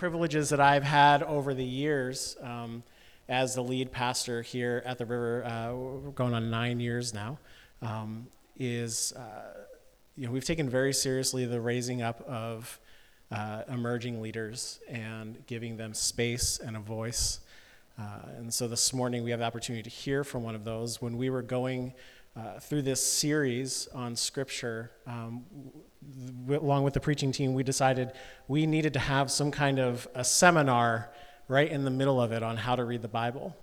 privileges that I've had over the years um, as the lead pastor here at the river, uh, going on nine years now, um, is uh, you know we've taken very seriously the raising up of uh, emerging leaders and giving them space and a voice. Uh, and so this morning we have the opportunity to hear from one of those. When we were going uh, through this series on Scripture, um, w- along with the preaching team, we decided we needed to have some kind of a seminar right in the middle of it on how to read the Bible.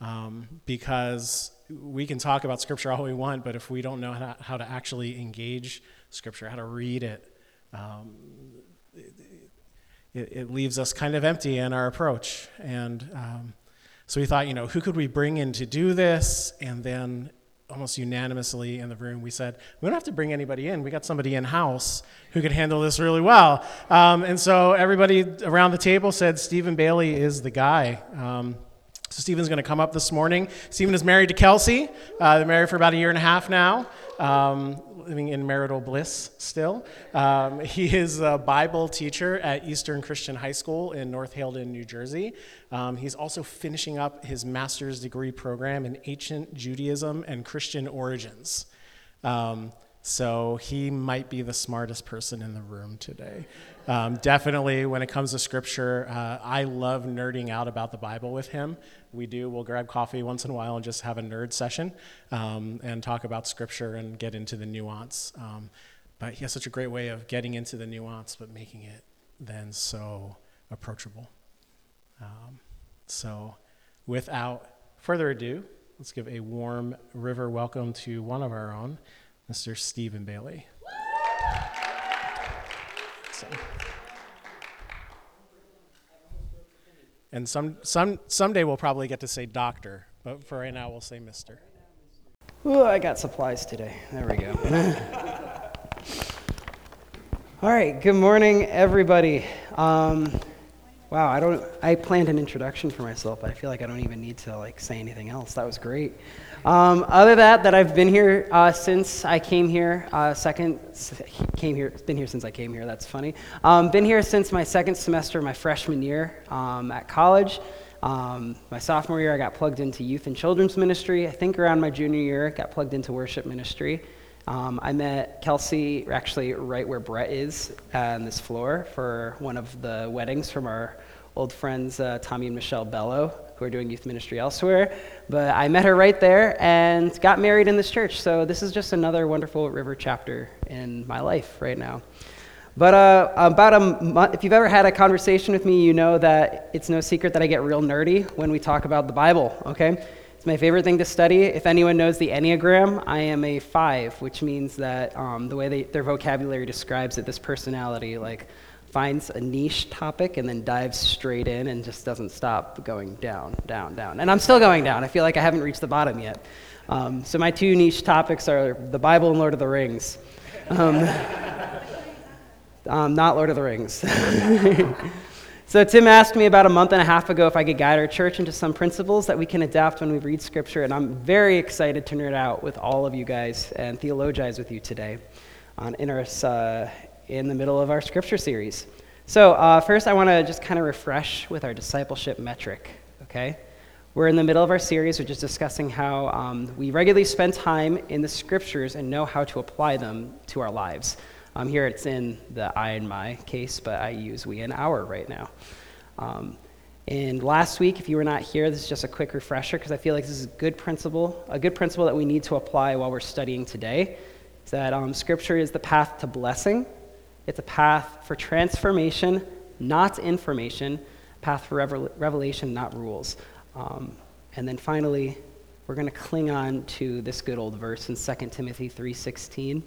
Um, because we can talk about Scripture all we want, but if we don't know how to, how to actually engage Scripture, how to read it, um, it, it, leaves us kind of empty in our approach. And um, so we thought, you know, who could we bring in to do this? And then almost unanimously in the room, we said, we don't have to bring anybody in. We got somebody in house who could handle this really well. Um, and so everybody around the table said, Stephen Bailey is the guy. Um, so Stephen's going to come up this morning. Stephen is married to Kelsey. Uh, they're married for about a year and a half now. Um, living in marital bliss still. Um, he is a Bible teacher at Eastern Christian High School in North Haledon, New Jersey. Um, he's also finishing up his master's degree program in ancient Judaism and Christian origins. Um, so he might be the smartest person in the room today. Um, definitely, when it comes to scripture, uh, I love nerding out about the Bible with him. We do. We'll grab coffee once in a while and just have a nerd session um, and talk about scripture and get into the nuance. Um, but he has such a great way of getting into the nuance, but making it then so approachable. Um, so, without further ado, let's give a warm river welcome to one of our own. Mr. Stephen Bailey. So. And some, some, someday we'll probably get to say doctor, but for right now we'll say mister. Ooh, I got supplies today. There we go. All right, good morning, everybody. Um, wow, I don't. I planned an introduction for myself, but I feel like I don't even need to like say anything else. That was great. Um, other that, that I've been here uh, since I came here. Uh, second, came here. Been here since I came here. That's funny. Um, been here since my second semester, my freshman year um, at college. Um, my sophomore year, I got plugged into youth and children's ministry. I think around my junior year, I got plugged into worship ministry. Um, I met Kelsey actually right where Brett is on this floor for one of the weddings from our old friends uh, Tommy and Michelle Bello who are doing youth ministry elsewhere. But I met her right there and got married in this church. So this is just another wonderful river chapter in my life right now. But uh, about a month, if you've ever had a conversation with me, you know that it's no secret that I get real nerdy when we talk about the Bible, okay? It's my favorite thing to study. If anyone knows the Enneagram, I am a five, which means that um, the way they, their vocabulary describes it, this personality, like finds a niche topic and then dives straight in and just doesn't stop going down, down, down. And I'm still going down. I feel like I haven't reached the bottom yet. Um, so my two niche topics are the Bible and Lord of the Rings. Um, um, not Lord of the Rings. so Tim asked me about a month and a half ago if I could guide our church into some principles that we can adapt when we read Scripture, and I'm very excited to nerd out with all of you guys and theologize with you today on uh, in the middle of our scripture series. So, uh, first, I want to just kind of refresh with our discipleship metric, okay? We're in the middle of our series, which is discussing how um, we regularly spend time in the scriptures and know how to apply them to our lives. Um, here it's in the I and my case, but I use we and our right now. Um, and last week, if you were not here, this is just a quick refresher because I feel like this is a good principle, a good principle that we need to apply while we're studying today. Is that um, Scripture is the path to blessing, it's a path for transformation, not information, path for revel- revelation, not rules. Um, and then finally, we're going to cling on to this good old verse in 2 Timothy 3:16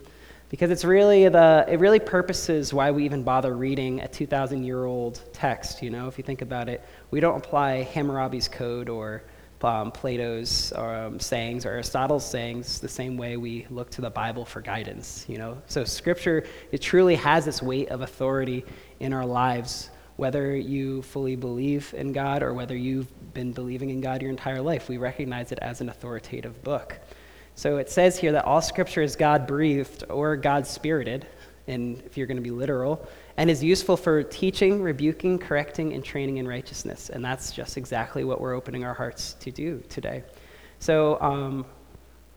because it's really the it really purposes why we even bother reading a 2000 year old text you know if you think about it we don't apply hammurabi's code or um, Plato's um, sayings or Aristotle's sayings the same way we look to the Bible for guidance. You know, so Scripture it truly has this weight of authority in our lives, whether you fully believe in God or whether you've been believing in God your entire life. We recognize it as an authoritative book. So it says here that all Scripture is God breathed or God spirited, and if you're going to be literal, and is useful for teaching, rebuking, correcting, and training in righteousness. And that's just exactly what we're opening our hearts to do today. So, um,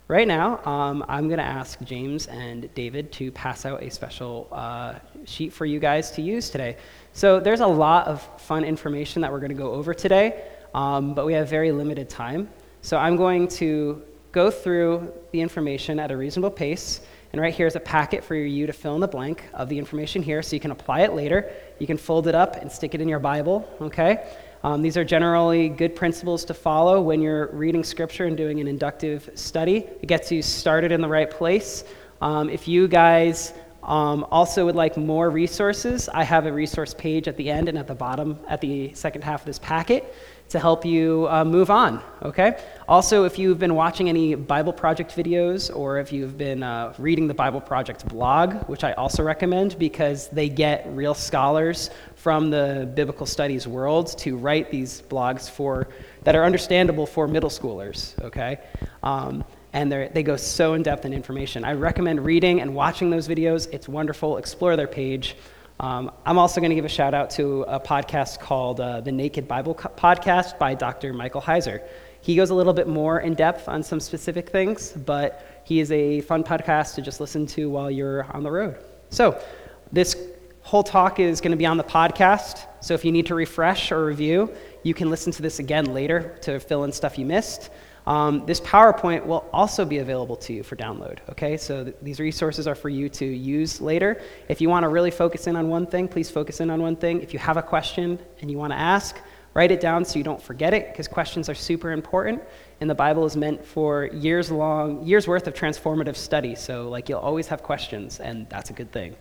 right now, um, I'm going to ask James and David to pass out a special uh, sheet for you guys to use today. So, there's a lot of fun information that we're going to go over today, um, but we have very limited time. So, I'm going to go through the information at a reasonable pace. And right here is a packet for you to fill in the blank of the information here so you can apply it later. You can fold it up and stick it in your Bible, okay? Um, these are generally good principles to follow when you're reading scripture and doing an inductive study. It gets you started in the right place. Um, if you guys um, also would like more resources, I have a resource page at the end and at the bottom at the second half of this packet to help you uh, move on, okay? Also, if you've been watching any Bible Project videos or if you've been uh, reading the Bible Project blog, which I also recommend because they get real scholars from the biblical studies world to write these blogs for that are understandable for middle schoolers, okay? Um, and they go so in depth in information. I recommend reading and watching those videos. It's wonderful. Explore their page. Um, I'm also going to give a shout out to a podcast called uh, the Naked Bible Co- Podcast by Dr. Michael Heiser. He goes a little bit more in depth on some specific things, but he is a fun podcast to just listen to while you're on the road. So, this whole talk is going to be on the podcast. So, if you need to refresh or review, you can listen to this again later to fill in stuff you missed. Um, this PowerPoint will also be available to you for download, okay? So th- these resources are for you to use later. If you want to really focus in on one thing, please focus in on one thing. If you have a question and you want to ask, write it down so you don't forget it, because questions are super important. And the Bible is meant for years long, years worth of transformative study. So, like, you'll always have questions, and that's a good thing.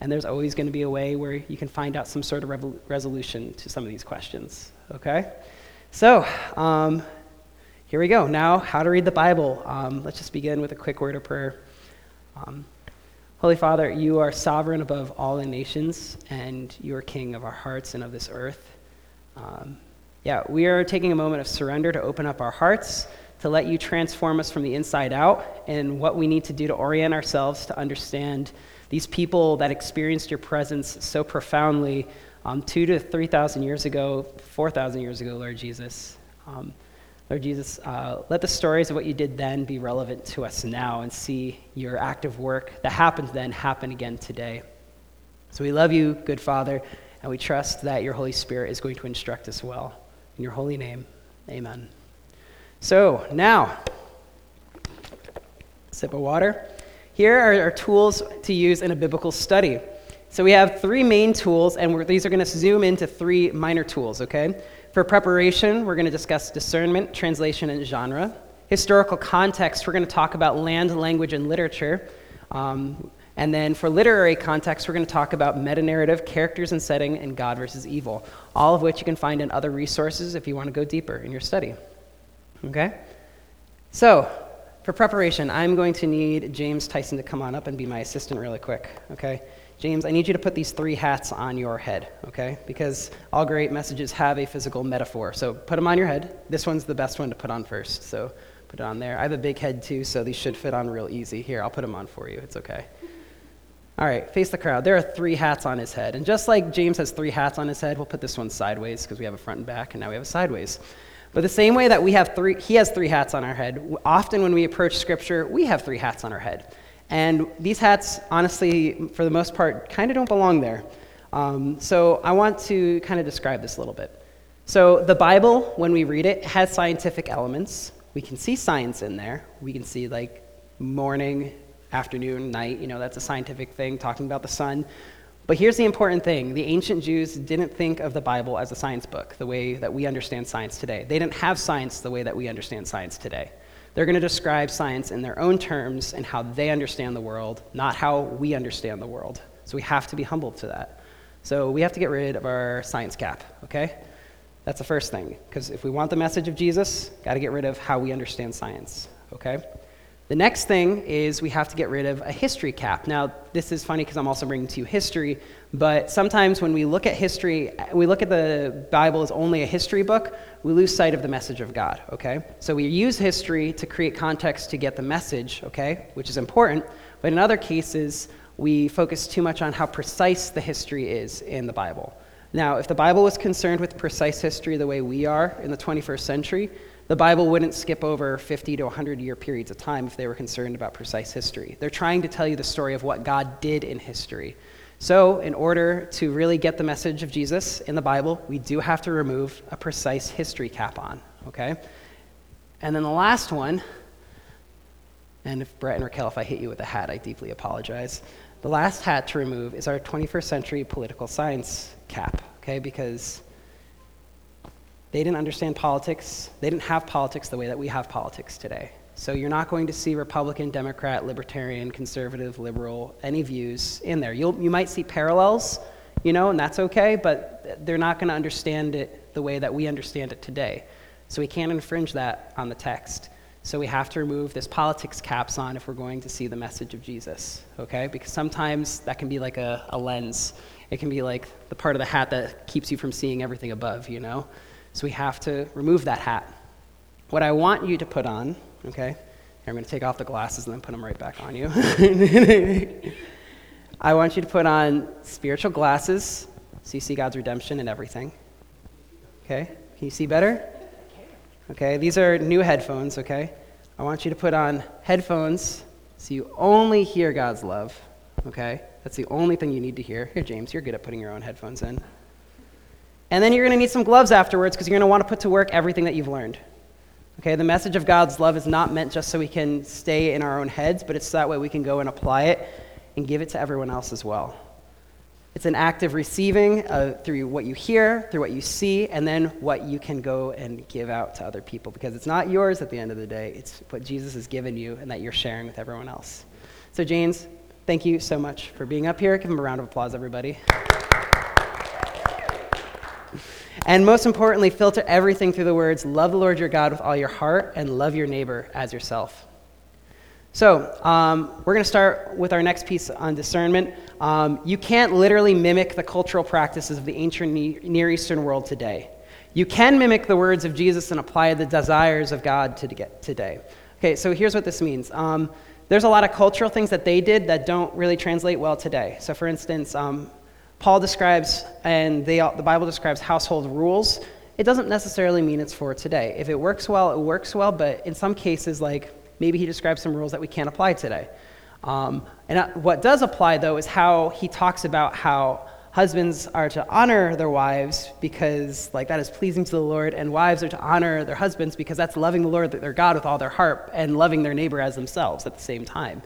And there's always going to be a way where you can find out some sort of resolution to some of these questions, okay? So, um, here we go. Now, how to read the Bible. Um, let's just begin with a quick word of prayer. Um, Holy Father, you are sovereign above all the nations, and you are king of our hearts and of this earth. Um, yeah, we are taking a moment of surrender to open up our hearts, to let you transform us from the inside out, and what we need to do to orient ourselves to understand these people that experienced your presence so profoundly um, two to 3,000 years ago, 4,000 years ago, Lord Jesus. Um, Lord Jesus, uh, let the stories of what you did then be relevant to us now and see your active work that happened then happen again today. So we love you, good Father, and we trust that your Holy Spirit is going to instruct us well. In your holy name, amen. So now, sip of water. Here are our tools to use in a biblical study. So we have three main tools, and these are going to zoom into three minor tools, okay? For preparation, we're going to discuss discernment, translation, and genre. Historical context, we're going to talk about land, language, and literature. Um, and then for literary context, we're going to talk about meta narrative, characters and setting, and God versus evil, all of which you can find in other resources if you want to go deeper in your study. Okay? So, for preparation, I'm going to need James Tyson to come on up and be my assistant really quick. Okay? James, I need you to put these three hats on your head, okay? Because all great messages have a physical metaphor. So put them on your head. This one's the best one to put on first. So put it on there. I have a big head too, so these should fit on real easy. Here, I'll put them on for you. It's okay. All right, face the crowd. There are three hats on his head. And just like James has three hats on his head, we'll put this one sideways because we have a front and back, and now we have a sideways. But the same way that we have three, he has three hats on our head, often when we approach Scripture, we have three hats on our head. And these hats, honestly, for the most part, kind of don't belong there. Um, so I want to kind of describe this a little bit. So the Bible, when we read it, has scientific elements. We can see science in there. We can see like morning, afternoon, night. You know, that's a scientific thing, talking about the sun. But here's the important thing the ancient Jews didn't think of the Bible as a science book, the way that we understand science today. They didn't have science the way that we understand science today. They're going to describe science in their own terms and how they understand the world, not how we understand the world. So we have to be humble to that. So we have to get rid of our science cap, okay? That's the first thing. Because if we want the message of Jesus, got to get rid of how we understand science, okay? The next thing is we have to get rid of a history cap. Now, this is funny because I'm also bringing to you history, but sometimes when we look at history, we look at the Bible as only a history book, we lose sight of the message of God, okay? So we use history to create context to get the message, okay, which is important, but in other cases, we focus too much on how precise the history is in the Bible. Now, if the Bible was concerned with precise history the way we are in the 21st century, the Bible wouldn't skip over 50 to 100 year periods of time if they were concerned about precise history. They're trying to tell you the story of what God did in history. So, in order to really get the message of Jesus in the Bible, we do have to remove a precise history cap on, okay? And then the last one, and if Brett and Raquel, if I hit you with a hat, I deeply apologize. The last hat to remove is our 21st century political science cap, okay? Because they didn't understand politics. They didn't have politics the way that we have politics today. So you're not going to see Republican, Democrat, Libertarian, Conservative, Liberal, any views in there. You'll, you might see parallels, you know, and that's okay, but they're not going to understand it the way that we understand it today. So we can't infringe that on the text. So we have to remove this politics caps on if we're going to see the message of Jesus, okay? Because sometimes that can be like a, a lens. It can be like the part of the hat that keeps you from seeing everything above, you know? So we have to remove that hat. What I want you to put on, okay? I'm going to take off the glasses and then put them right back on you. I want you to put on spiritual glasses so you see God's redemption and everything. Okay? Can you see better? Okay, these are new headphones, okay? I want you to put on headphones so you only hear God's love, okay? That's the only thing you need to hear. Here, James, you're good at putting your own headphones in. And then you're going to need some gloves afterwards because you're going to want to put to work everything that you've learned. Okay, the message of God's love is not meant just so we can stay in our own heads, but it's that way we can go and apply it and give it to everyone else as well. It's an act of receiving uh, through what you hear, through what you see, and then what you can go and give out to other people because it's not yours at the end of the day. It's what Jesus has given you and that you're sharing with everyone else. So, James, thank you so much for being up here. Give him a round of applause, everybody. And most importantly, filter everything through the words love the Lord your God with all your heart and love your neighbor as yourself. So, um, we're going to start with our next piece on discernment. Um, you can't literally mimic the cultural practices of the ancient Near Eastern world today. You can mimic the words of Jesus and apply the desires of God to get today. Okay, so here's what this means. Um, there's a lot of cultural things that they did that don't really translate well today. So, for instance, um, Paul describes, and they, the Bible describes household rules. It doesn't necessarily mean it's for today. If it works well, it works well, but in some cases, like maybe he describes some rules that we can't apply today. Um, and what does apply, though, is how he talks about how husbands are to honor their wives because like that is pleasing to the lord and wives are to honor their husbands because that's loving the lord their god with all their heart and loving their neighbor as themselves at the same time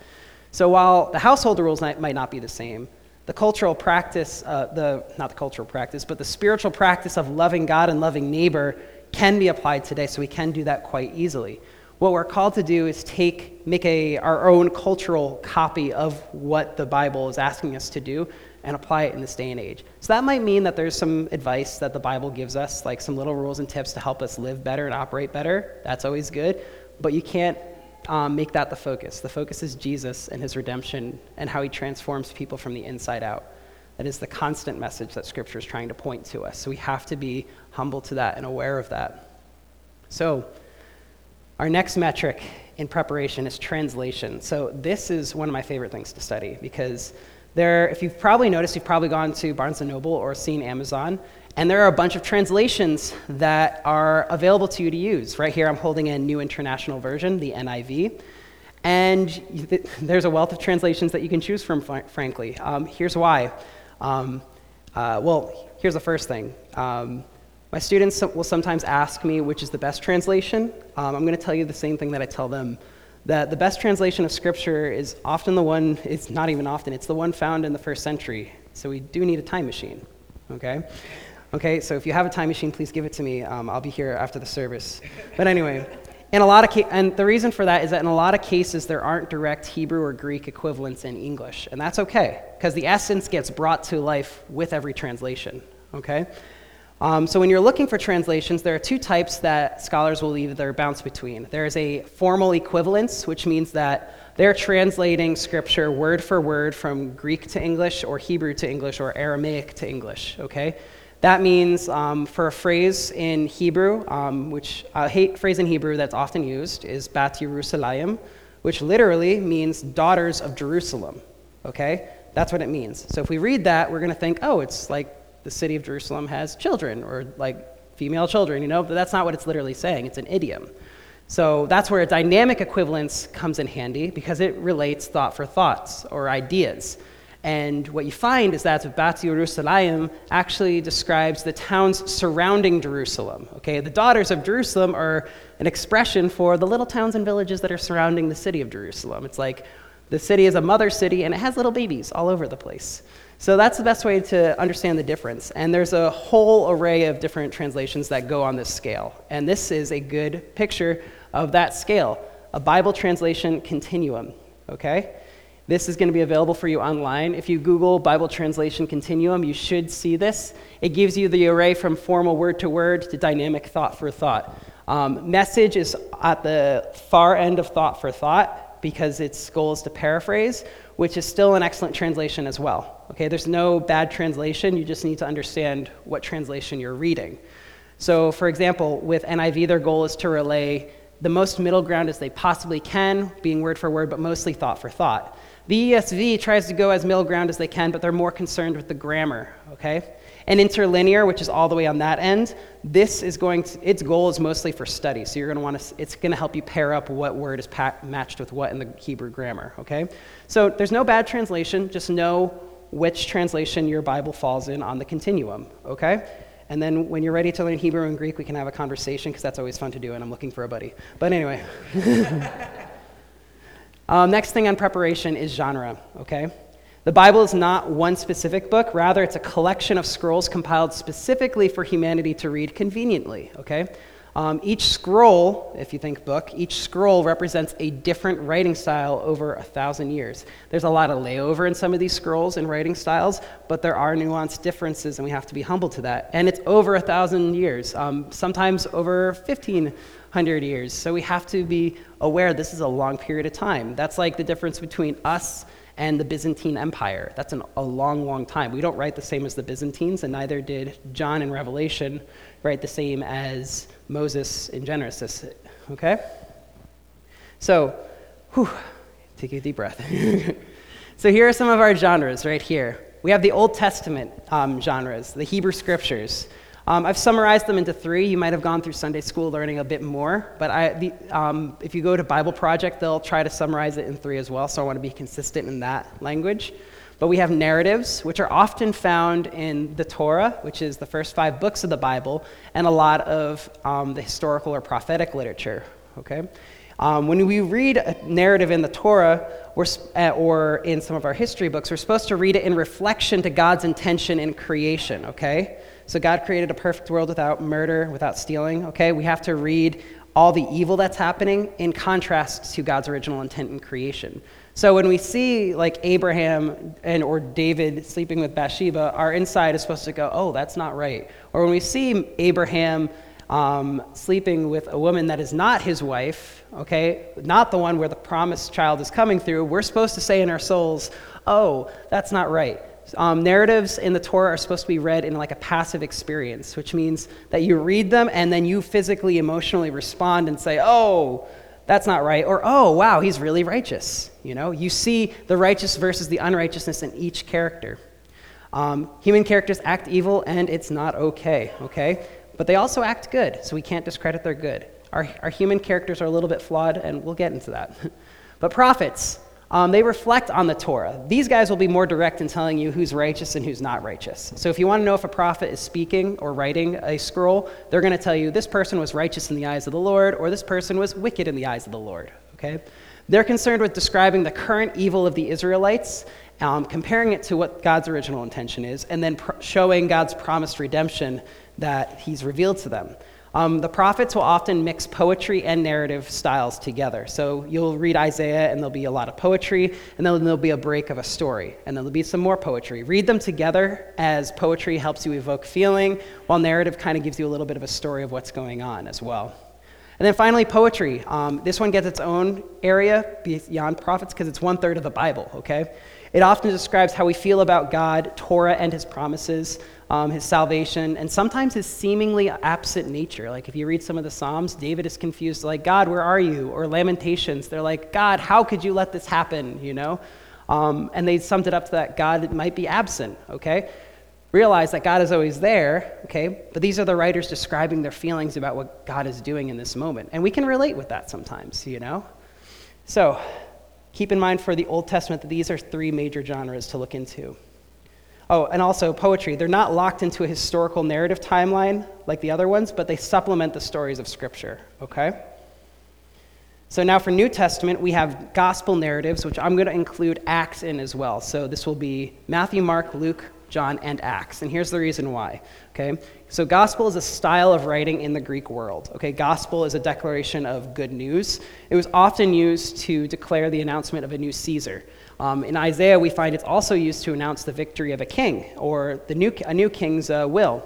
so while the household rules might not be the same the cultural practice, uh, the, not the cultural practice, but the spiritual practice of loving God and loving neighbor can be applied today, so we can do that quite easily. What we're called to do is take, make a, our own cultural copy of what the Bible is asking us to do and apply it in this day and age. So that might mean that there's some advice that the Bible gives us, like some little rules and tips to help us live better and operate better. That's always good. But you can't um, make that the focus. The focus is Jesus and his redemption and how he transforms people from the inside out. That is the constant message that Scripture is trying to point to us. So we have to be humble to that and aware of that. So, our next metric in preparation is translation. So, this is one of my favorite things to study because there, if you've probably noticed, you've probably gone to Barnes and Noble or seen Amazon, and there are a bunch of translations that are available to you to use. Right here, I'm holding a New International Version, the NIV. And there's a wealth of translations that you can choose from, frankly. Um, here's why. Um, uh, well, here's the first thing. Um, my students will sometimes ask me which is the best translation. Um, I'm going to tell you the same thing that I tell them that the best translation of Scripture is often the one, it's not even often, it's the one found in the first century. So we do need a time machine, okay? Okay, so if you have a time machine, please give it to me. Um, I'll be here after the service. But anyway, in a lot of ca- and the reason for that is that in a lot of cases there aren't direct Hebrew or Greek equivalents in English, and that's okay because the essence gets brought to life with every translation. Okay. Um, so when you're looking for translations, there are two types that scholars will either bounce between. There is a formal equivalence, which means that they're translating scripture word for word from Greek to English, or Hebrew to English, or Aramaic to English. Okay. That means um, for a phrase in Hebrew, um, which a hate phrase in Hebrew that's often used is Bat Yerushalayim, which literally means daughters of Jerusalem. Okay? That's what it means. So if we read that, we're going to think, oh, it's like the city of Jerusalem has children or like female children, you know, but that's not what it's literally saying. It's an idiom. So that's where a dynamic equivalence comes in handy because it relates thought for thoughts or ideas. And what you find is that Bat Yerushalayim actually describes the towns surrounding Jerusalem. Okay, the daughters of Jerusalem are an expression for the little towns and villages that are surrounding the city of Jerusalem. It's like the city is a mother city and it has little babies all over the place. So that's the best way to understand the difference. And there's a whole array of different translations that go on this scale. And this is a good picture of that scale a Bible translation continuum. Okay? This is going to be available for you online. If you Google Bible Translation Continuum, you should see this. It gives you the array from formal word to word to dynamic thought for thought. Um, message is at the far end of thought for thought because its goal is to paraphrase, which is still an excellent translation as well. Okay, there's no bad translation, you just need to understand what translation you're reading. So, for example, with NIV, their goal is to relay the most middle ground as they possibly can, being word for word, but mostly thought for thought. The ESV tries to go as middle ground as they can, but they're more concerned with the grammar, okay? And interlinear, which is all the way on that end, this is going to, its goal is mostly for study. So you're going to want to, it's going to help you pair up what word is pa- matched with what in the Hebrew grammar, okay? So there's no bad translation, just know which translation your Bible falls in on the continuum, okay? And then when you're ready to learn Hebrew and Greek, we can have a conversation because that's always fun to do, and I'm looking for a buddy. But anyway. Um, next thing on preparation is genre, okay? The Bible is not one specific book, rather, it's a collection of scrolls compiled specifically for humanity to read conveniently, okay? Um, each scroll, if you think book, each scroll represents a different writing style over a thousand years. There's a lot of layover in some of these scrolls and writing styles, but there are nuanced differences, and we have to be humble to that. And it's over a thousand years, um, sometimes over 1,500 years. So we have to be aware this is a long period of time. That's like the difference between us and the Byzantine Empire. That's an, a long, long time. We don't write the same as the Byzantines, and neither did John in Revelation write the same as Moses in Genesis. Okay? So, whew, take a deep breath. so, here are some of our genres right here. We have the Old Testament um, genres, the Hebrew scriptures. Um, I've summarized them into three. You might have gone through Sunday school learning a bit more, but I, the, um, if you go to Bible Project, they'll try to summarize it in three as well, so I want to be consistent in that language. But we have narratives, which are often found in the Torah, which is the first five books of the Bible, and a lot of um, the historical or prophetic literature. Okay? Um, when we read a narrative in the Torah uh, or in some of our history books, we're supposed to read it in reflection to God's intention in creation, okay? So God created a perfect world without murder, without stealing, okay? We have to read all the evil that's happening in contrast to God's original intent in creation. So when we see like Abraham and or David sleeping with Bathsheba, our inside is supposed to go, "Oh, that's not right." Or when we see Abraham um, sleeping with a woman that is not his wife, okay, not the one where the promised child is coming through, we're supposed to say in our souls, "Oh, that's not right." Um, narratives in the Torah are supposed to be read in like a passive experience, which means that you read them and then you physically, emotionally respond and say, "Oh." that's not right. Or, oh, wow, he's really righteous. You know, you see the righteous versus the unrighteousness in each character. Um, human characters act evil, and it's not okay, okay? But they also act good, so we can't discredit their good. Our, our human characters are a little bit flawed, and we'll get into that. but prophets, um, they reflect on the Torah. These guys will be more direct in telling you who's righteous and who's not righteous. So if you want to know if a prophet is speaking or writing a scroll, they're going to tell you this person was righteous in the eyes of the Lord or this person was wicked in the eyes of the Lord. Okay? They're concerned with describing the current evil of the Israelites, um, comparing it to what God's original intention is, and then pr- showing God's promised redemption that He's revealed to them. Um, the prophets will often mix poetry and narrative styles together. So you'll read Isaiah, and there'll be a lot of poetry, and then there'll be a break of a story, and there'll be some more poetry. Read them together as poetry helps you evoke feeling, while narrative kind of gives you a little bit of a story of what's going on as well. And then finally, poetry. Um, this one gets its own area beyond prophets because it's one third of the Bible, okay? It often describes how we feel about God, Torah, and his promises um, his salvation, and sometimes his seemingly absent nature. Like if you read some of the Psalms, David is confused, like, God, where are you? Or Lamentations, they're like, God, how could you let this happen? You know? Um, and they summed it up to that God might be absent, okay? Realize that God is always there, okay? But these are the writers describing their feelings about what God is doing in this moment. And we can relate with that sometimes, you know? So, keep in mind for the Old Testament that these are three major genres to look into. Oh, and also poetry. They're not locked into a historical narrative timeline like the other ones, but they supplement the stories of Scripture, okay? So now for New Testament, we have gospel narratives, which I'm going to include Acts in as well. So this will be Matthew, Mark, Luke, John, and Acts. And here's the reason why. Okay? So gospel is a style of writing in the Greek world. Okay? Gospel is a declaration of good news. It was often used to declare the announcement of a new Caesar. Um, in Isaiah, we find it's also used to announce the victory of a king or the new, a new king's uh, will.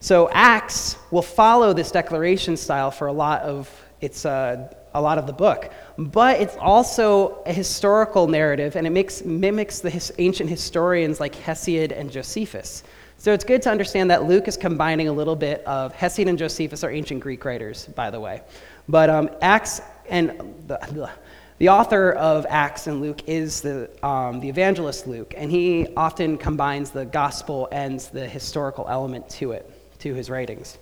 So Acts will follow this declaration style for a lot of its uh, a lot of the book. But it's also a historical narrative, and it makes, mimics the his, ancient historians like Hesiod and Josephus. So it's good to understand that Luke is combining a little bit of Hesiod and Josephus are ancient Greek writers, by the way. But um, Acts and the, the author of Acts and Luke is the, um, the evangelist Luke, and he often combines the gospel and the historical element to it, to his writings.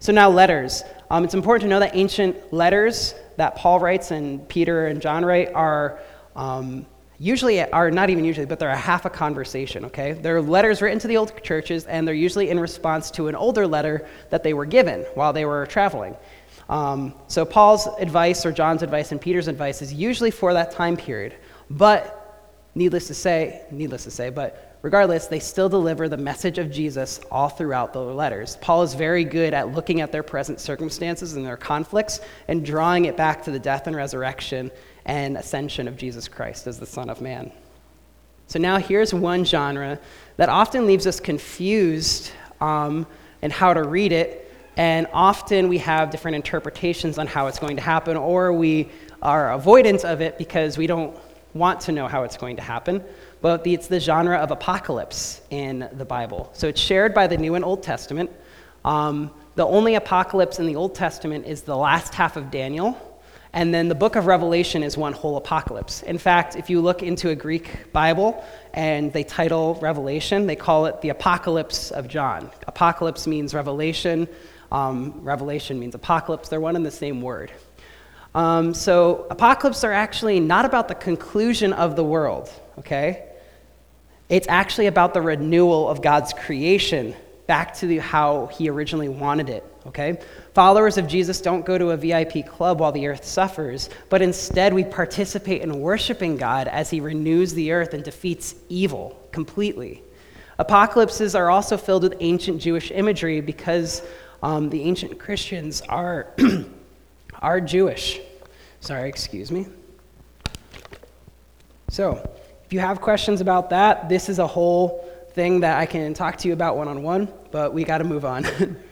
So now letters. Um, it's important to know that ancient letters that Paul writes and Peter and John write are um, usually, are not even usually, but they're a half a conversation, okay? They're letters written to the old churches, and they're usually in response to an older letter that they were given while they were traveling. Um, so Paul's advice or John's advice and Peter's advice is usually for that time period. But needless to say, needless to say, but Regardless, they still deliver the message of Jesus all throughout the letters. Paul is very good at looking at their present circumstances and their conflicts and drawing it back to the death and resurrection and ascension of Jesus Christ as the Son of Man. So now here's one genre that often leaves us confused um, in how to read it, and often we have different interpretations on how it's going to happen, or we are avoidant of it because we don't want to know how it's going to happen but it's the genre of apocalypse in the Bible. So it's shared by the New and Old Testament. Um, the only apocalypse in the Old Testament is the last half of Daniel, and then the book of Revelation is one whole apocalypse. In fact, if you look into a Greek Bible and they title Revelation, they call it the Apocalypse of John. Apocalypse means revelation, um, revelation means apocalypse. They're one and the same word. Um, so, apocalypse are actually not about the conclusion of the world, okay? It's actually about the renewal of God's creation back to the, how He originally wanted it, okay? Followers of Jesus don't go to a VIP club while the earth suffers, but instead we participate in worshiping God as He renews the earth and defeats evil completely. Apocalypses are also filled with ancient Jewish imagery because um, the ancient Christians are, are Jewish. Sorry, excuse me. So, if you have questions about that, this is a whole thing that I can talk to you about one on one, but we got to move on.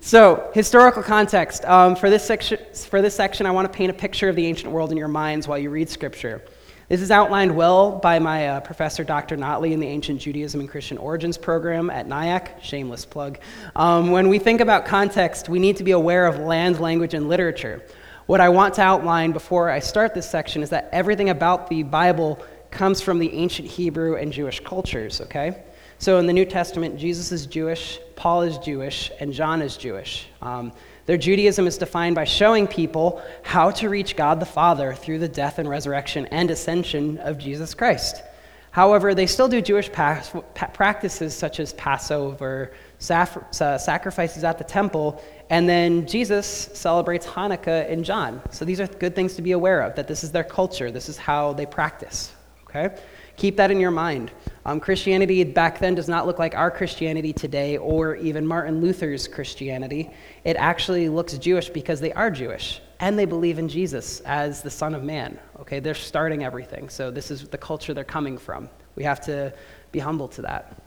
so, historical context. Um, for, this section, for this section, I want to paint a picture of the ancient world in your minds while you read Scripture. This is outlined well by my uh, professor, Dr. Notley, in the Ancient Judaism and Christian Origins program at Nyack. Shameless plug. Um, when we think about context, we need to be aware of land, language, and literature. What I want to outline before I start this section is that everything about the Bible comes from the ancient Hebrew and Jewish cultures, okay? So in the New Testament, Jesus is Jewish, Paul is Jewish, and John is Jewish. Um, their Judaism is defined by showing people how to reach God the Father through the death and resurrection and ascension of Jesus Christ. However, they still do Jewish practices such as Passover, uh, sacrifices at the temple, and then Jesus celebrates Hanukkah in John. So these are good things to be aware of, that this is their culture, this is how they practice. Okay? Keep that in your mind. Um, Christianity back then does not look like our Christianity today or even Martin Luther's Christianity. It actually looks Jewish because they are Jewish and they believe in Jesus as the Son of Man. Okay, they're starting everything. So this is the culture they're coming from. We have to be humble to that.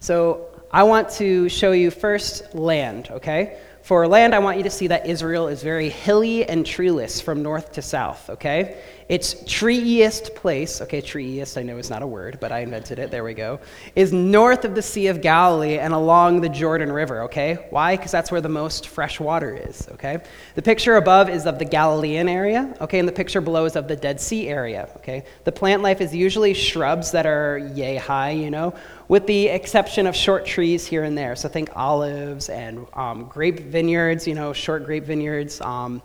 So I want to show you first land, okay? For land, I want you to see that Israel is very hilly and treeless from north to south, okay? Its treeiest place, okay, treeiest I know is not a word, but I invented it, there we go, is north of the Sea of Galilee and along the Jordan River, okay? Why? Because that's where the most fresh water is, okay? The picture above is of the Galilean area, okay, and the picture below is of the Dead Sea area, okay? The plant life is usually shrubs that are yay high, you know, with the exception of short trees here and there. So think olives and um, grape vineyards, you know, short grape vineyards. Um,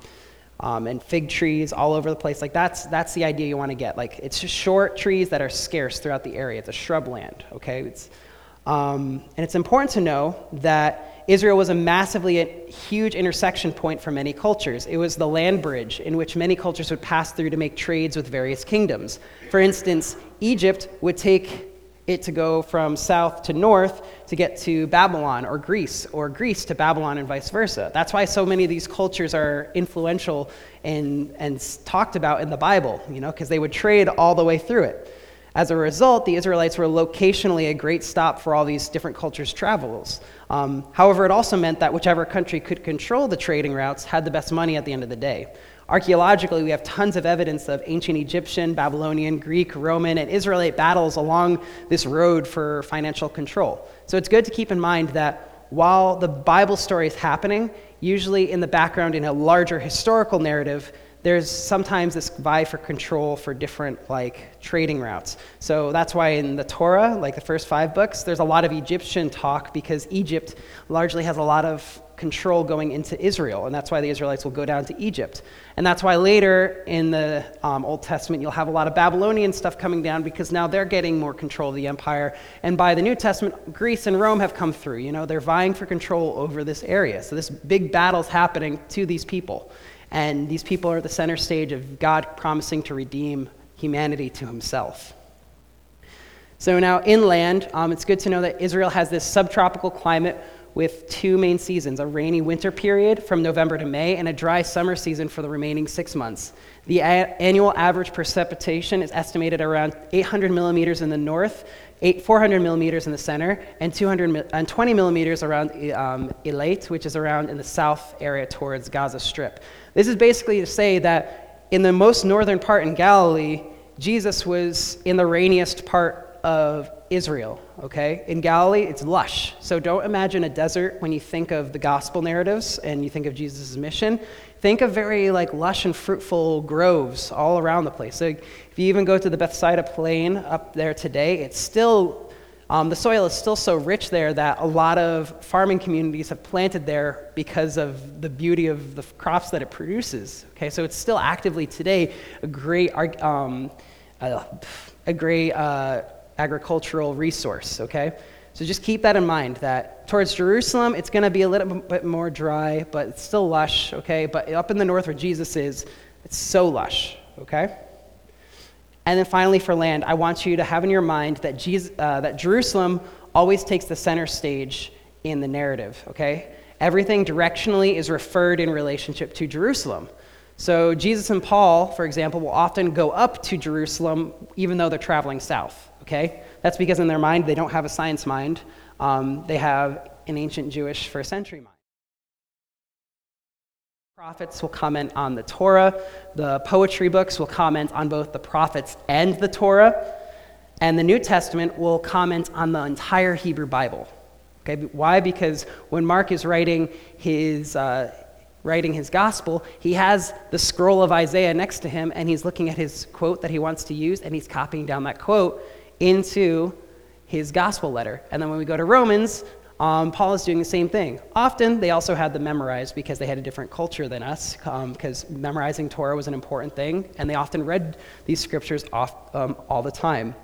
um, and fig trees all over the place. Like that's that's the idea you want to get. Like it's just short trees that are scarce throughout the area. It's a shrubland. Okay, it's, um, and it's important to know that Israel was a massively a huge intersection point for many cultures. It was the land bridge in which many cultures would pass through to make trades with various kingdoms. For instance, Egypt would take it to go from south to north to get to Babylon or Greece, or Greece to Babylon and vice versa. That's why so many of these cultures are influential and, and talked about in the Bible, you know, because they would trade all the way through it. As a result, the Israelites were locationally a great stop for all these different cultures' travels. Um, however, it also meant that whichever country could control the trading routes had the best money at the end of the day. Archaeologically, we have tons of evidence of ancient Egyptian, Babylonian, Greek, Roman, and Israelite battles along this road for financial control. So it's good to keep in mind that while the Bible story is happening, usually in the background in a larger historical narrative, there's sometimes this vie for control for different like trading routes. So that's why in the Torah, like the first five books, there's a lot of Egyptian talk because Egypt largely has a lot of control going into Israel, and that's why the Israelites will go down to Egypt. And that's why later in the um, Old Testament, you'll have a lot of Babylonian stuff coming down because now they're getting more control of the empire. And by the New Testament, Greece and Rome have come through. You know, they're vying for control over this area. So this big battle's happening to these people. And these people are the center stage of God promising to redeem humanity to himself. So now, inland, um, it's good to know that Israel has this subtropical climate with two main seasons a rainy winter period from November to May, and a dry summer season for the remaining six months. The a- annual average precipitation is estimated around 800 millimeters in the north, eight, 400 millimeters in the center, and 220 millimeters around um, which is around in the south area towards Gaza Strip. This is basically to say that in the most northern part in Galilee, Jesus was in the rainiest part of Israel, okay? In Galilee, it's lush. So don't imagine a desert when you think of the gospel narratives and you think of Jesus' mission. Think of very like lush and fruitful groves all around the place. So if you even go to the Bethsaida plain up there today, it's still um, the soil is still so rich there that a lot of farming communities have planted there because of the beauty of the crops that it produces. Okay, so it's still actively today a great, um, a, great uh, agricultural resource. Okay, so just keep that in mind. That towards Jerusalem, it's going to be a little bit more dry, but it's still lush. Okay, but up in the north where Jesus is, it's so lush. Okay. And then finally, for land, I want you to have in your mind that, Jesus, uh, that Jerusalem always takes the center stage in the narrative, okay? Everything directionally is referred in relationship to Jerusalem. So Jesus and Paul, for example, will often go up to Jerusalem even though they're traveling south, okay? That's because in their mind, they don't have a science mind. Um, they have an ancient Jewish first century mind. Prophets will comment on the Torah. The poetry books will comment on both the prophets and the Torah. And the New Testament will comment on the entire Hebrew Bible. Okay, why? Because when Mark is writing his, uh, writing his gospel, he has the scroll of Isaiah next to him, and he's looking at his quote that he wants to use, and he's copying down that quote into his gospel letter. And then when we go to Romans, um, Paul is doing the same thing. Often, they also had them memorized because they had a different culture than us, because um, memorizing Torah was an important thing, and they often read these scriptures off, um, all the time.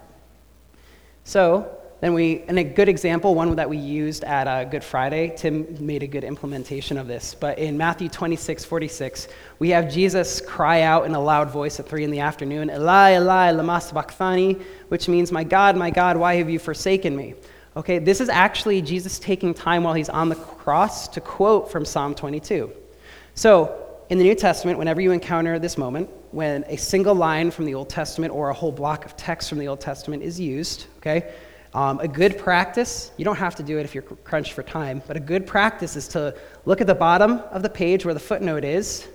So, then we, and a good example, one that we used at uh, Good Friday, Tim made a good implementation of this. But in Matthew 26, 46, we have Jesus cry out in a loud voice at 3 in the afternoon, Eli, Eli, lama sabachthani, which means, My God, my God, why have you forsaken me? Okay, this is actually Jesus taking time while he's on the cross to quote from Psalm 22. So, in the New Testament, whenever you encounter this moment, when a single line from the Old Testament or a whole block of text from the Old Testament is used, okay, Um, a good practice, you don't have to do it if you're crunched for time, but a good practice is to look at the bottom of the page where the footnote is,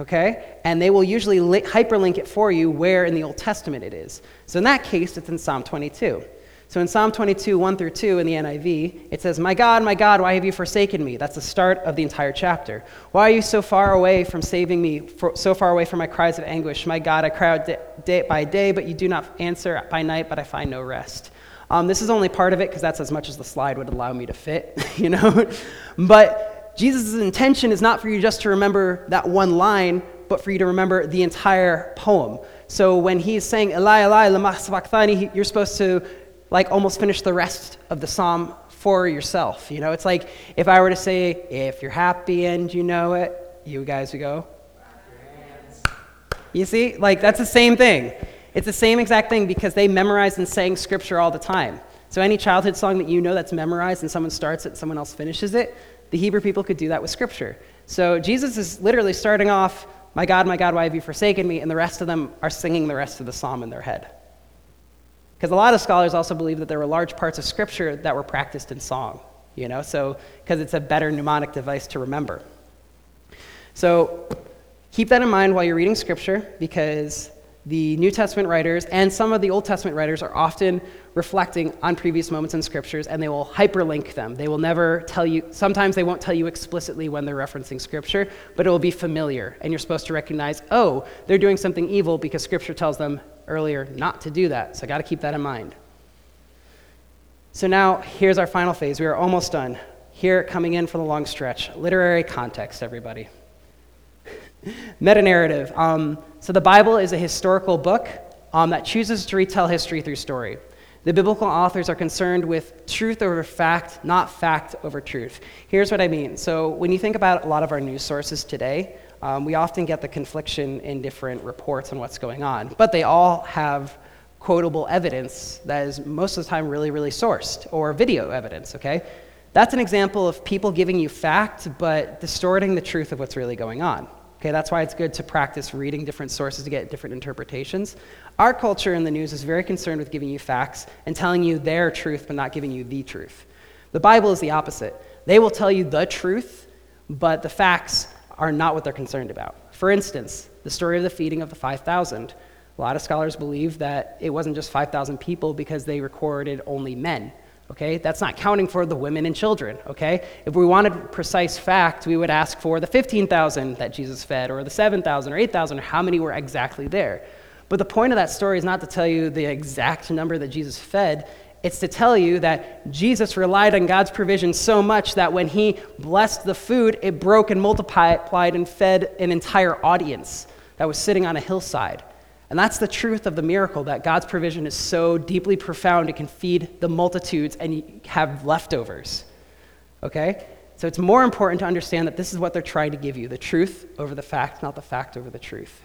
okay? And they will usually li- hyperlink it for you where in the Old Testament it is. So in that case, it's in Psalm 22. So in Psalm 22, 1 through 2 in the NIV, it says, My God, my God, why have you forsaken me? That's the start of the entire chapter. Why are you so far away from saving me, for, so far away from my cries of anguish? My God, I cry out day by day, but you do not answer, by night, but I find no rest. Um, this is only part of it because that's as much as the slide would allow me to fit, you know? but Jesus' intention is not for you just to remember that one line, but for you to remember the entire poem. So when he's saying, Eli, Eli, lama sabachthani, you're supposed to like almost finish the rest of the psalm for yourself. You know, it's like if I were to say, if you're happy and you know it, you guys would go, you see, like that's the same thing. It's the same exact thing because they memorized and sang scripture all the time. So any childhood song that you know that's memorized and someone starts it someone else finishes it, the Hebrew people could do that with scripture. So Jesus is literally starting off, My God, my God, why have you forsaken me? And the rest of them are singing the rest of the psalm in their head. Because a lot of scholars also believe that there were large parts of scripture that were practiced in song, you know, so because it's a better mnemonic device to remember. So keep that in mind while you're reading scripture because the New Testament writers and some of the Old Testament writers are often reflecting on previous moments in scriptures and they will hyperlink them. They will never tell you, sometimes they won't tell you explicitly when they're referencing scripture, but it will be familiar and you're supposed to recognize, oh, they're doing something evil because scripture tells them earlier not to do that. So I got to keep that in mind. So now here's our final phase. We are almost done. Here, coming in for the long stretch literary context, everybody. Meta narrative. Um, so the Bible is a historical book um, that chooses to retell history through story. The biblical authors are concerned with truth over fact, not fact over truth. Here's what I mean. So, when you think about a lot of our news sources today, um, we often get the confliction in different reports on what's going on, but they all have quotable evidence that is most of the time really, really sourced, or video evidence, okay? That's an example of people giving you fact, but distorting the truth of what's really going on. Okay, that's why it's good to practice reading different sources to get different interpretations. Our culture in the news is very concerned with giving you facts and telling you their truth, but not giving you the truth. The Bible is the opposite. They will tell you the truth, but the facts are not what they're concerned about. For instance, the story of the feeding of the 5,000. A lot of scholars believe that it wasn't just 5,000 people because they recorded only men. Okay, that's not counting for the women and children. Okay, if we wanted precise fact, we would ask for the 15,000 that Jesus fed, or the 7,000 or 8,000, or how many were exactly there. But the point of that story is not to tell you the exact number that Jesus fed, it's to tell you that Jesus relied on God's provision so much that when he blessed the food, it broke and multiplied and fed an entire audience that was sitting on a hillside. And that's the truth of the miracle that God's provision is so deeply profound it can feed the multitudes and have leftovers. Okay? So it's more important to understand that this is what they're trying to give you the truth over the fact, not the fact over the truth.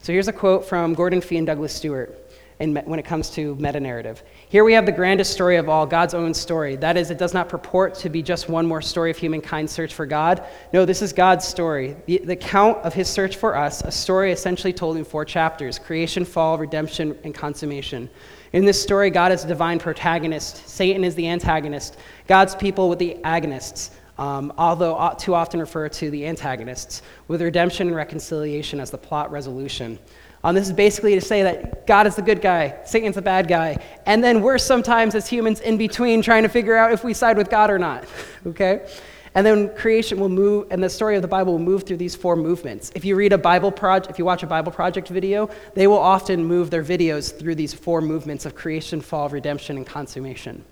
So here's a quote from Gordon Fee and Douglas Stuart in, when it comes to meta narrative. Here we have the grandest story of all, God's own story. That is, it does not purport to be just one more story of humankind's search for God. No, this is God's story, the, the account of his search for us, a story essentially told in four chapters creation, fall, redemption, and consummation. In this story, God is the divine protagonist, Satan is the antagonist, God's people with the agonists. Um, although too often refer to the antagonists, with redemption and reconciliation as the plot resolution. Um, this is basically to say that God is the good guy, Satan's the bad guy, and then we're sometimes as humans in between trying to figure out if we side with God or not. okay? And then creation will move, and the story of the Bible will move through these four movements. If you read a Bible project, if you watch a Bible project video, they will often move their videos through these four movements of creation, fall, redemption, and consummation.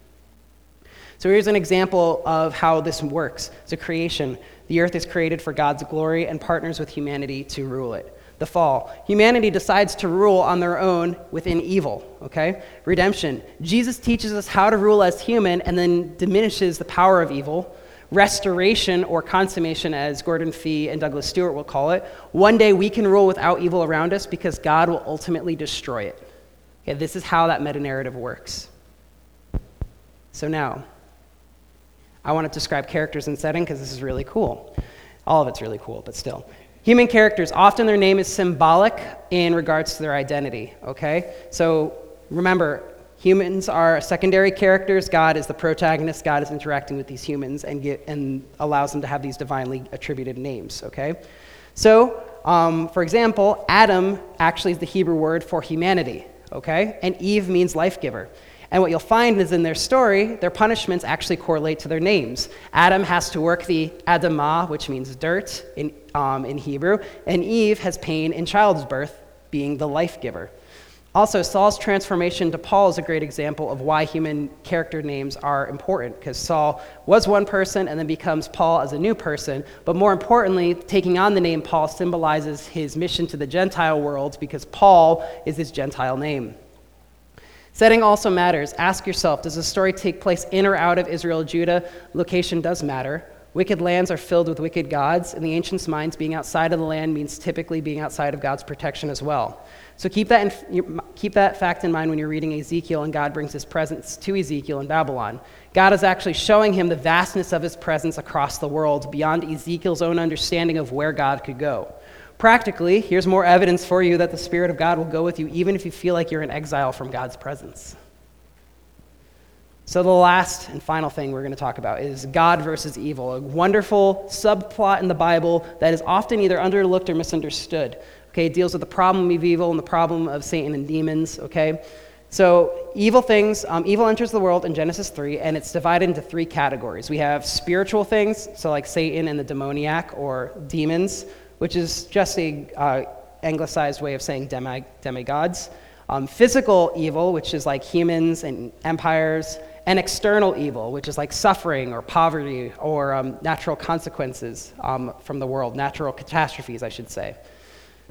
So here's an example of how this works. So creation, the earth is created for God's glory and partners with humanity to rule it the fall. Humanity decides to rule on their own within evil, okay? Redemption. Jesus teaches us how to rule as human and then diminishes the power of evil. Restoration or consummation, as Gordon Fee and Douglas Stuart will call it. One day we can rule without evil around us because God will ultimately destroy it. Okay, this is how that meta narrative works. So now, I want to describe characters and setting because this is really cool. All of it's really cool, but still. Human characters, often their name is symbolic in regards to their identity, okay? So remember, Humans are secondary characters. God is the protagonist. God is interacting with these humans and, get, and allows them to have these divinely attributed names, okay? So, um, for example, Adam actually is the Hebrew word for humanity, okay? And Eve means life giver. And what you'll find is in their story, their punishments actually correlate to their names. Adam has to work the Adamah, which means dirt in, um, in Hebrew, and Eve has pain in childbirth, being the life giver. Also, Saul's transformation to Paul is a great example of why human character names are important, because Saul was one person and then becomes Paul as a new person. But more importantly, taking on the name Paul symbolizes his mission to the Gentile world, because Paul is his Gentile name. Setting also matters. Ask yourself does the story take place in or out of Israel Judah? Location does matter. Wicked lands are filled with wicked gods. and the ancients' minds, being outside of the land means typically being outside of God's protection as well. So keep that, in, keep that fact in mind when you're reading Ezekiel and God brings his presence to Ezekiel in Babylon. God is actually showing him the vastness of his presence across the world beyond Ezekiel's own understanding of where God could go. Practically, here's more evidence for you that the Spirit of God will go with you even if you feel like you're in exile from God's presence. So, the last and final thing we're going to talk about is God versus evil, a wonderful subplot in the Bible that is often either underlooked or misunderstood. Okay, it deals with the problem of evil and the problem of Satan and demons. Okay, so evil things, um, evil enters the world in Genesis 3, and it's divided into three categories. We have spiritual things, so like Satan and the demoniac or demons, which is just a uh, anglicized way of saying demi- demigods. Um, physical evil, which is like humans and empires, and external evil, which is like suffering or poverty or um, natural consequences um, from the world, natural catastrophes, I should say.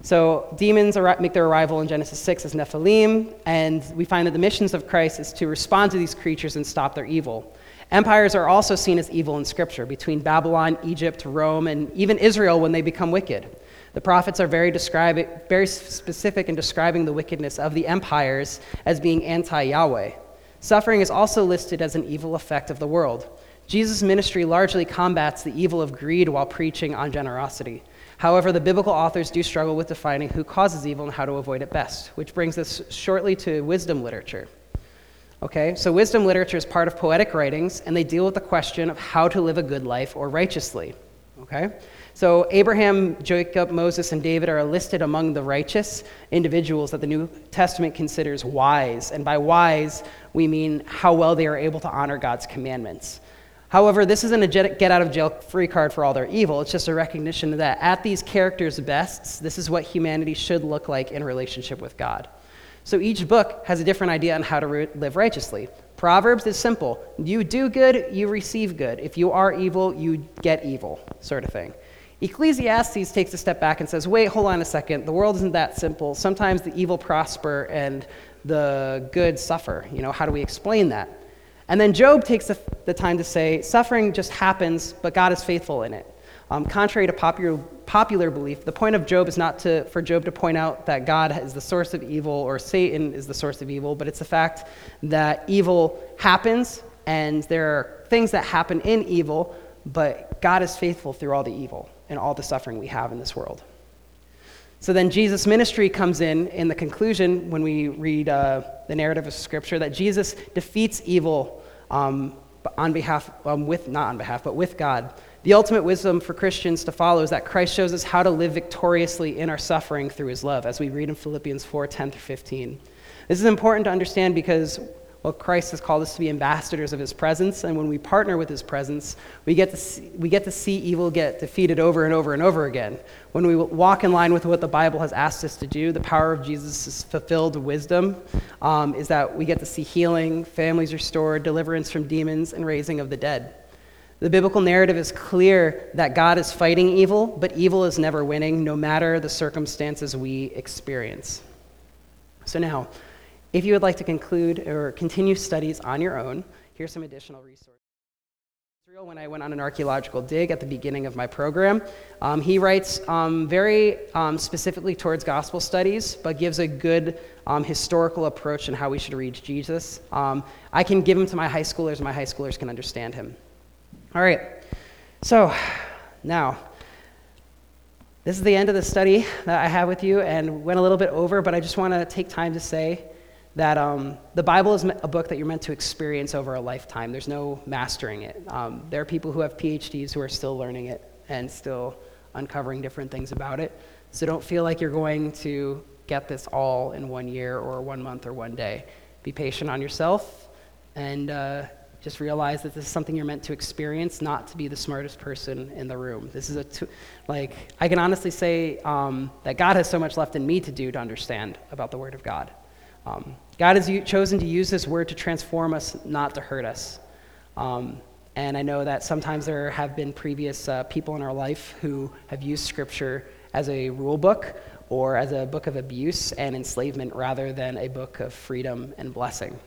So demons make their arrival in Genesis 6 as Nephilim, and we find that the missions of Christ is to respond to these creatures and stop their evil. Empires are also seen as evil in Scripture, between Babylon, Egypt, Rome, and even Israel when they become wicked. The prophets are very, describe, very specific in describing the wickedness of the empires as being anti Yahweh. Suffering is also listed as an evil effect of the world. Jesus' ministry largely combats the evil of greed while preaching on generosity. However, the biblical authors do struggle with defining who causes evil and how to avoid it best, which brings us shortly to wisdom literature. Okay, so wisdom literature is part of poetic writings, and they deal with the question of how to live a good life or righteously. Okay? So Abraham, Jacob, Moses, and David are listed among the righteous individuals that the New Testament considers wise. And by wise, we mean how well they are able to honor God's commandments. However, this isn't a get out of jail free card for all their evil. It's just a recognition that at these characters' bests, this is what humanity should look like in relationship with God. So each book has a different idea on how to re- live righteously. Proverbs is simple you do good, you receive good. If you are evil, you get evil, sort of thing. Ecclesiastes takes a step back and says, wait, hold on a second. The world isn't that simple. Sometimes the evil prosper and the good suffer. You know, how do we explain that? And then Job takes the, the time to say, suffering just happens, but God is faithful in it. Um, contrary to popular, popular belief, the point of Job is not to, for Job to point out that God is the source of evil or Satan is the source of evil, but it's the fact that evil happens and there are things that happen in evil, but God is faithful through all the evil and all the suffering we have in this world. So then Jesus' ministry comes in in the conclusion when we read uh, the narrative of Scripture that Jesus defeats evil um, on behalf, um, with, not on behalf, but with God. The ultimate wisdom for Christians to follow is that Christ shows us how to live victoriously in our suffering through his love, as we read in Philippians 4 10 through 15. This is important to understand because well, Christ has called us to be ambassadors of his presence, and when we partner with his presence, we get, to see, we get to see evil get defeated over and over and over again. When we walk in line with what the Bible has asked us to do, the power of Jesus' fulfilled wisdom um, is that we get to see healing, families restored, deliverance from demons, and raising of the dead. The biblical narrative is clear that God is fighting evil, but evil is never winning, no matter the circumstances we experience. So now, if you would like to conclude or continue studies on your own, here's some additional resources. When I went on an archaeological dig at the beginning of my program, um, he writes um, very um, specifically towards gospel studies, but gives a good um, historical approach on how we should read Jesus. Um, I can give him to my high schoolers, my high schoolers can understand him. All right, so now this is the end of the study that I have with you, and went a little bit over, but I just want to take time to say that um, the Bible is a book that you're meant to experience over a lifetime. There's no mastering it. Um, there are people who have PhDs who are still learning it and still uncovering different things about it. So don't feel like you're going to get this all in one year or one month or one day. Be patient on yourself and uh, just realize that this is something you're meant to experience, not to be the smartest person in the room. This is a, t- like, I can honestly say um, that God has so much left in me to do to understand about the Word of God. Um, God has u- chosen to use this Word to transform us, not to hurt us. Um, and I know that sometimes there have been previous uh, people in our life who have used Scripture as a rule book or as a book of abuse and enslavement rather than a book of freedom and blessing.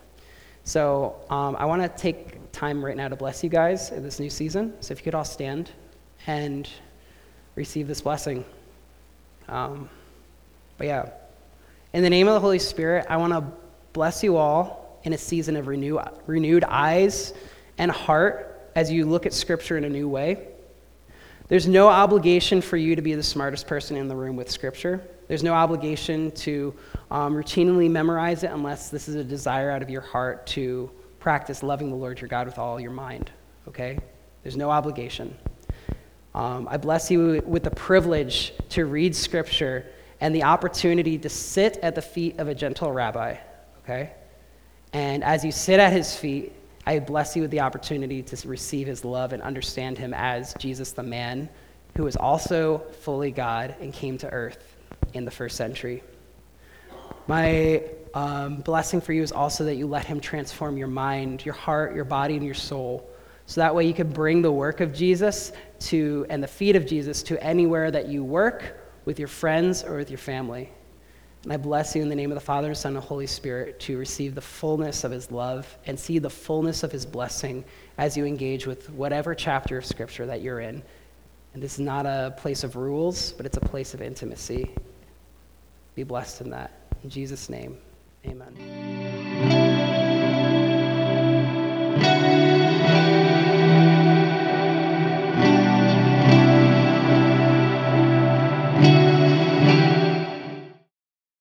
So um, I want to take time right now to bless you guys in this new season. So if you could all stand and receive this blessing. Um, but yeah, in the name of the Holy Spirit, I want to bless you all in a season of renew, renewed eyes and heart as you look at Scripture in a new way. There's no obligation for you to be the smartest person in the room with Scripture. There's no obligation to um, routinely memorize it unless this is a desire out of your heart to practice loving the Lord your God with all your mind. Okay? There's no obligation. Um, I bless you with the privilege to read Scripture and the opportunity to sit at the feet of a gentle rabbi. Okay? And as you sit at his feet, I bless you with the opportunity to receive his love and understand him as Jesus the man who is also fully God and came to earth in the first century. My um, blessing for you is also that you let him transform your mind, your heart, your body, and your soul. So that way you can bring the work of Jesus to and the feet of Jesus to anywhere that you work with your friends or with your family. And I bless you in the name of the Father, and Son, and Holy Spirit to receive the fullness of his love and see the fullness of his blessing as you engage with whatever chapter of Scripture that you're in. And this is not a place of rules, but it's a place of intimacy. Be blessed in that. In Jesus' name, amen.